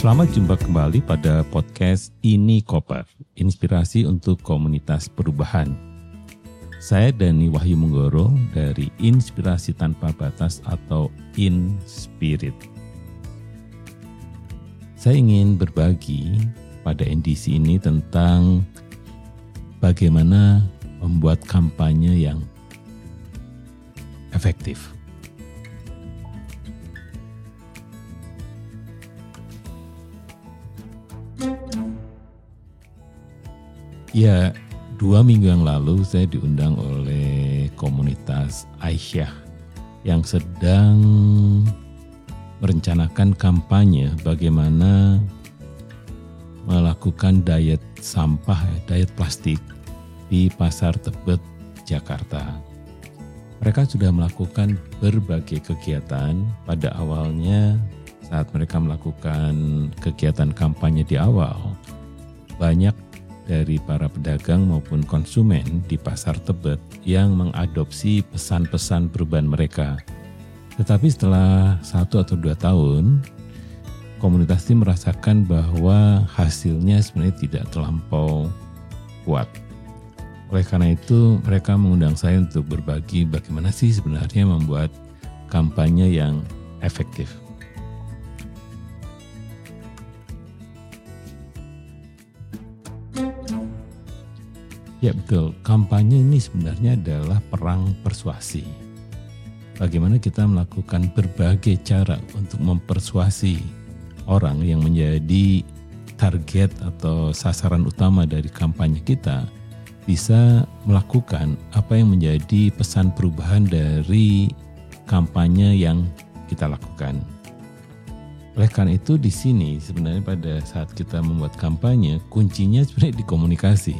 Selamat jumpa kembali pada podcast Ini Koper, inspirasi untuk komunitas perubahan. Saya Dani Wahyu Menggoro dari Inspirasi Tanpa Batas atau In Spirit. Saya ingin berbagi pada NDC ini tentang bagaimana membuat kampanye yang efektif. Ya, dua minggu yang lalu saya diundang oleh komunitas Aisyah yang sedang merencanakan kampanye bagaimana melakukan diet sampah, diet plastik di Pasar Tebet, Jakarta. Mereka sudah melakukan berbagai kegiatan pada awalnya saat mereka melakukan kegiatan kampanye di awal. Banyak dari para pedagang maupun konsumen di pasar Tebet yang mengadopsi pesan-pesan perubahan mereka. Tetapi setelah satu atau dua tahun, komunitas ini merasakan bahwa hasilnya sebenarnya tidak terlampau kuat. Oleh karena itu, mereka mengundang saya untuk berbagi bagaimana sih sebenarnya membuat kampanye yang efektif. Ya betul, kampanye ini sebenarnya adalah perang persuasi. Bagaimana kita melakukan berbagai cara untuk mempersuasi orang yang menjadi target atau sasaran utama dari kampanye kita bisa melakukan apa yang menjadi pesan perubahan dari kampanye yang kita lakukan. Oleh karena itu di sini sebenarnya pada saat kita membuat kampanye kuncinya sebenarnya di komunikasi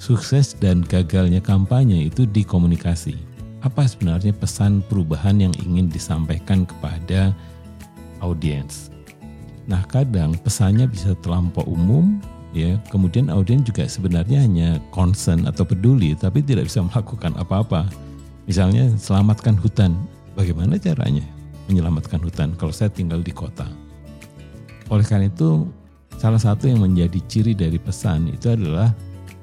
sukses dan gagalnya kampanye itu di komunikasi. Apa sebenarnya pesan perubahan yang ingin disampaikan kepada audiens? Nah, kadang pesannya bisa terlampau umum, ya. Kemudian audiens juga sebenarnya hanya concern atau peduli, tapi tidak bisa melakukan apa-apa. Misalnya, selamatkan hutan. Bagaimana caranya menyelamatkan hutan kalau saya tinggal di kota? Oleh karena itu, salah satu yang menjadi ciri dari pesan itu adalah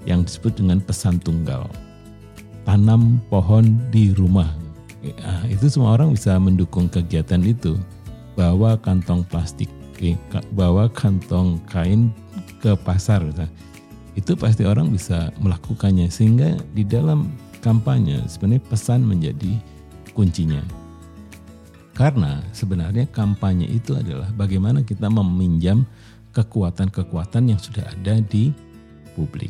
yang disebut dengan pesan tunggal. Tanam pohon di rumah. Nah, itu semua orang bisa mendukung kegiatan itu. Bawa kantong plastik, bawa kantong kain ke pasar. Nah, itu pasti orang bisa melakukannya sehingga di dalam kampanye sebenarnya pesan menjadi kuncinya. Karena sebenarnya kampanye itu adalah bagaimana kita meminjam kekuatan-kekuatan yang sudah ada di publik.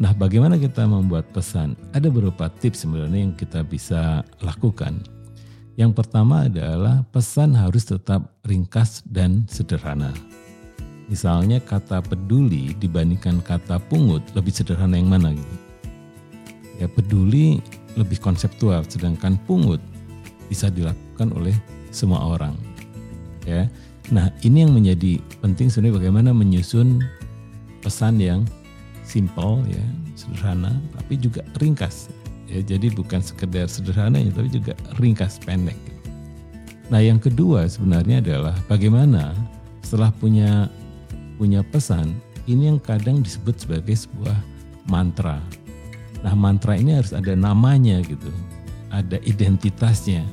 Nah, bagaimana kita membuat pesan? Ada beberapa tips sebenarnya yang kita bisa lakukan. Yang pertama adalah pesan harus tetap ringkas dan sederhana. Misalnya kata peduli dibandingkan kata pungut lebih sederhana yang mana gitu. Ya peduli lebih konseptual sedangkan pungut bisa dilakukan oleh semua orang. Ya. Nah, ini yang menjadi penting sebenarnya bagaimana menyusun pesan yang simple ya, sederhana, tapi juga ringkas. Ya, jadi bukan sekedar sederhana ya, tapi juga ringkas pendek. Nah, yang kedua sebenarnya adalah bagaimana setelah punya punya pesan, ini yang kadang disebut sebagai sebuah mantra. Nah, mantra ini harus ada namanya gitu. Ada identitasnya.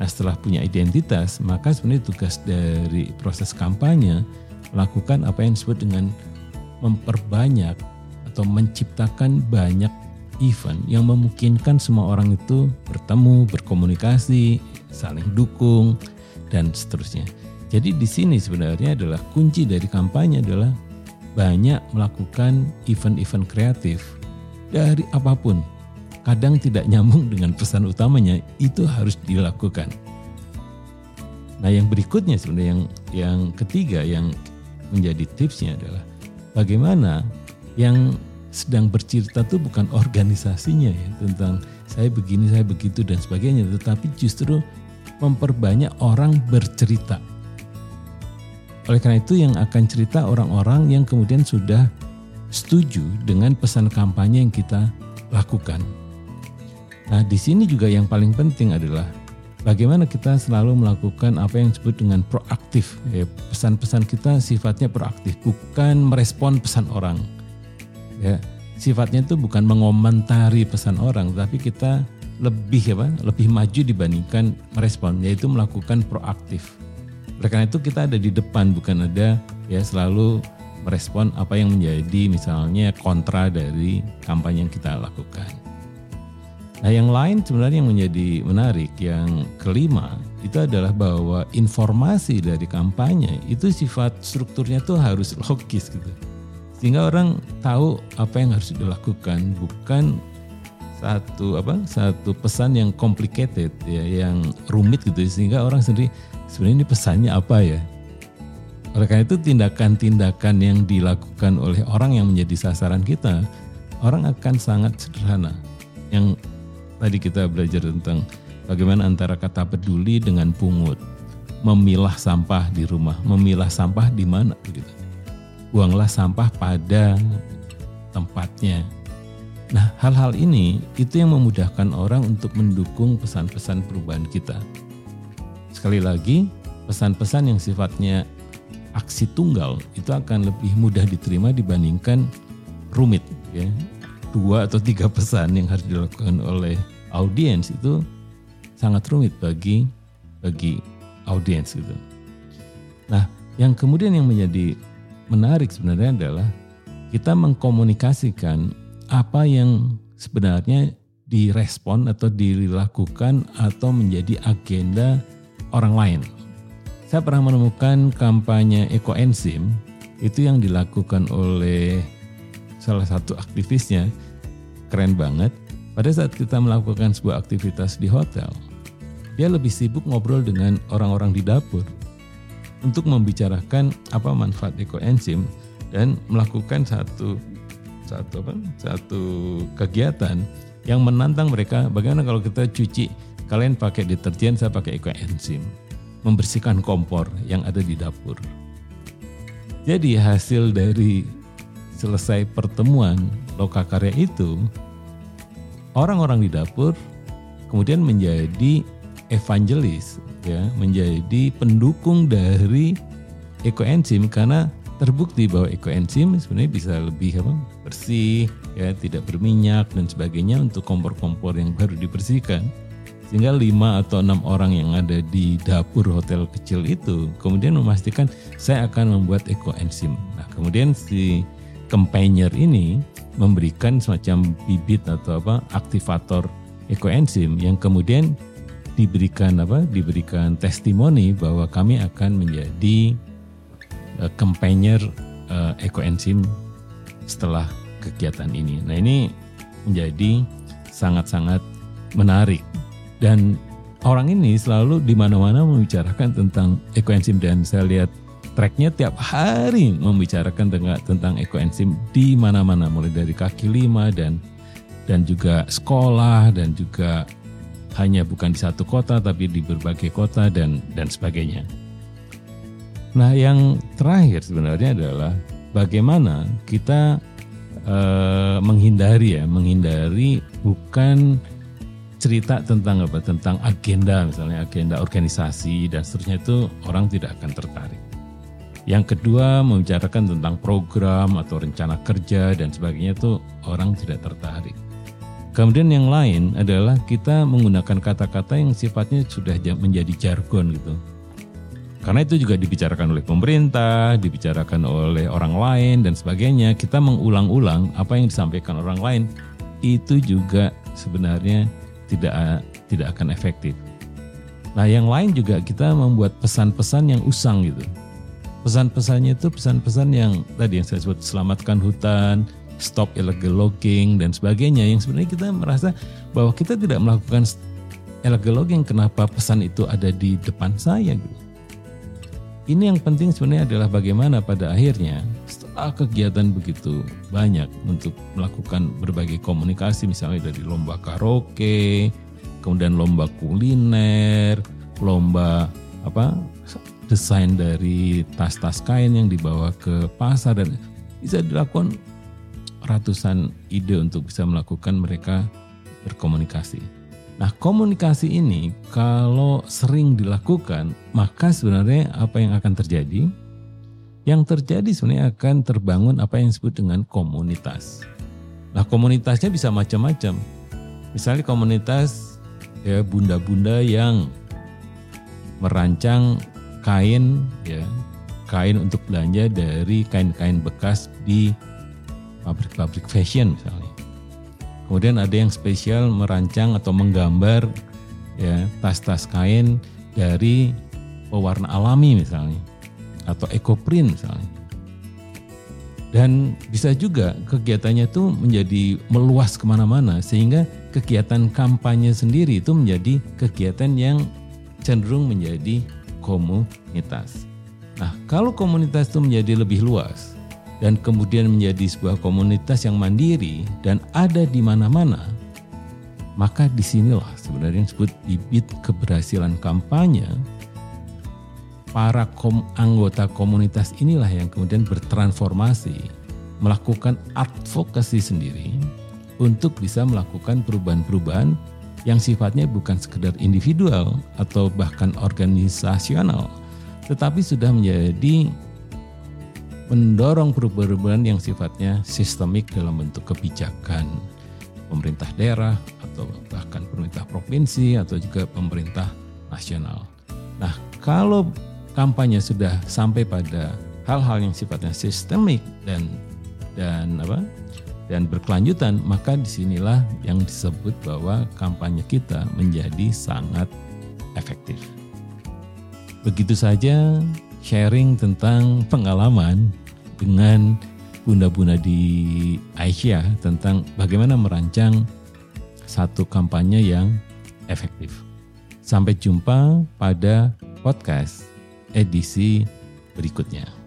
Nah, setelah punya identitas, maka sebenarnya tugas dari proses kampanye melakukan apa yang disebut dengan memperbanyak atau menciptakan banyak event yang memungkinkan semua orang itu bertemu, berkomunikasi, saling dukung, dan seterusnya. Jadi di sini sebenarnya adalah kunci dari kampanye adalah banyak melakukan event-event kreatif dari apa pun. Kadang tidak nyambung dengan pesan utamanya, itu harus dilakukan. Nah yang berikutnya sebenarnya yang yang ketiga yang menjadi tipsnya adalah bagaimana yang sedang bercerita tuh bukan organisasinya ya tentang saya begini, saya begitu dan sebagainya, tetapi justru memperbanyak orang bercerita. Oleh karena itu yang akan cerita orang-orang yang kemudian sudah setuju dengan pesan kampanye yang kita lakukan. Nah, di sini juga yang paling penting adalah bagaimana kita selalu melakukan apa yang disebut dengan proaktif. Ya, pesan-pesan kita sifatnya proaktif, bukan merespon pesan orang. Ya, sifatnya itu bukan mengomentari pesan orang, tapi kita lebih apa? Lebih maju dibandingkan merespon, yaitu melakukan proaktif. Karena itu kita ada di depan, bukan ada ya selalu merespon apa yang menjadi misalnya kontra dari kampanye yang kita lakukan. Nah yang lain sebenarnya yang menjadi menarik, yang kelima itu adalah bahwa informasi dari kampanye itu sifat strukturnya tuh harus logis gitu. Sehingga orang tahu apa yang harus dilakukan, bukan satu apa satu pesan yang complicated ya yang rumit gitu sehingga orang sendiri sebenarnya ini pesannya apa ya oleh karena itu tindakan-tindakan yang dilakukan oleh orang yang menjadi sasaran kita, orang akan sangat sederhana. Yang tadi kita belajar tentang bagaimana antara kata peduli dengan pungut. Memilah sampah di rumah, memilah sampah di mana begitu. Buanglah sampah pada tempatnya. Nah, hal-hal ini itu yang memudahkan orang untuk mendukung pesan-pesan perubahan kita. Sekali lagi, pesan-pesan yang sifatnya aksi tunggal itu akan lebih mudah diterima dibandingkan rumit ya dua atau tiga pesan yang harus dilakukan oleh audiens itu sangat rumit bagi bagi audiens gitu. Nah, yang kemudian yang menjadi menarik sebenarnya adalah kita mengkomunikasikan apa yang sebenarnya direspon atau dilakukan atau menjadi agenda orang lain. Saya pernah menemukan kampanye ekoenzim itu yang dilakukan oleh salah satu aktivisnya. Keren banget. Pada saat kita melakukan sebuah aktivitas di hotel, dia lebih sibuk ngobrol dengan orang-orang di dapur untuk membicarakan apa manfaat ekoenzim dan melakukan satu satu apa satu kegiatan yang menantang mereka. Bagaimana kalau kita cuci kalian pakai deterjen saya pakai ekoenzim. Membersihkan kompor yang ada di dapur. Jadi hasil dari selesai pertemuan lokakarya itu, orang-orang di dapur kemudian menjadi evangelis, ya, menjadi pendukung dari ekoenzim karena terbukti bahwa ekoenzim sebenarnya bisa lebih apa, bersih, ya, tidak berminyak dan sebagainya untuk kompor-kompor yang baru dibersihkan. Sehingga lima atau enam orang yang ada di dapur hotel kecil itu kemudian memastikan saya akan membuat ekoenzim. Nah kemudian si campaigner ini memberikan semacam bibit atau apa aktivator ekoenzim yang kemudian diberikan apa diberikan testimoni bahwa kami akan menjadi uh, campaigner uh, ekoenzim setelah kegiatan ini. Nah ini menjadi sangat-sangat menarik dan orang ini selalu di mana-mana membicarakan tentang ekoenzim dan saya lihat tracknya tiap hari membicarakan tentang, tentang ekoenzim di mana-mana mulai dari kaki lima dan dan juga sekolah dan juga hanya bukan di satu kota tapi di berbagai kota dan dan sebagainya. Nah, yang terakhir sebenarnya adalah bagaimana kita uh, menghindari ya, menghindari bukan cerita tentang apa tentang agenda misalnya agenda organisasi dan seterusnya itu orang tidak akan tertarik. Yang kedua membicarakan tentang program atau rencana kerja dan sebagainya itu orang tidak tertarik. Kemudian yang lain adalah kita menggunakan kata-kata yang sifatnya sudah menjadi jargon gitu. Karena itu juga dibicarakan oleh pemerintah, dibicarakan oleh orang lain dan sebagainya. Kita mengulang-ulang apa yang disampaikan orang lain itu juga sebenarnya tidak tidak akan efektif. Nah, yang lain juga kita membuat pesan-pesan yang usang gitu. Pesan-pesannya itu pesan-pesan yang tadi yang saya sebut selamatkan hutan, stop illegal logging dan sebagainya yang sebenarnya kita merasa bahwa kita tidak melakukan illegal logging kenapa pesan itu ada di depan saya gitu. Ini yang penting sebenarnya adalah bagaimana pada akhirnya setelah kegiatan begitu banyak untuk melakukan berbagai komunikasi misalnya dari lomba karaoke, kemudian lomba kuliner, lomba apa desain dari tas-tas kain yang dibawa ke pasar dan bisa dilakukan ratusan ide untuk bisa melakukan mereka berkomunikasi. Nah, komunikasi ini kalau sering dilakukan, maka sebenarnya apa yang akan terjadi? Yang terjadi sebenarnya akan terbangun apa yang disebut dengan komunitas. Nah, komunitasnya bisa macam-macam. Misalnya komunitas ya bunda-bunda yang merancang kain ya, kain untuk belanja dari kain-kain bekas di pabrik-pabrik fashion misalnya. Kemudian ada yang spesial merancang atau menggambar ya tas-tas kain dari pewarna alami misalnya atau ecoprint misalnya. Dan bisa juga kegiatannya itu menjadi meluas ke mana-mana sehingga kegiatan kampanye sendiri itu menjadi kegiatan yang cenderung menjadi komunitas. Nah kalau komunitas itu menjadi lebih luas, dan kemudian menjadi sebuah komunitas yang mandiri dan ada di mana-mana, maka di sinilah sebenarnya yang disebut bibit keberhasilan kampanye. Para kom anggota komunitas inilah yang kemudian bertransformasi, melakukan advokasi sendiri untuk bisa melakukan perubahan-perubahan yang sifatnya bukan sekedar individual atau bahkan organisasional, tetapi sudah menjadi mendorong perubahan-perubahan yang sifatnya sistemik dalam bentuk kebijakan pemerintah daerah atau bahkan pemerintah provinsi atau juga pemerintah nasional. Nah, kalau kampanye sudah sampai pada hal-hal yang sifatnya sistemik dan dan apa dan berkelanjutan, maka di sinilah yang disebut bahwa kampanye kita menjadi sangat efektif. Begitu saja sharing tentang pengalaman dengan bunda-bunda di Aisyah tentang bagaimana merancang satu kampanye yang efektif. Sampai jumpa pada podcast edisi berikutnya.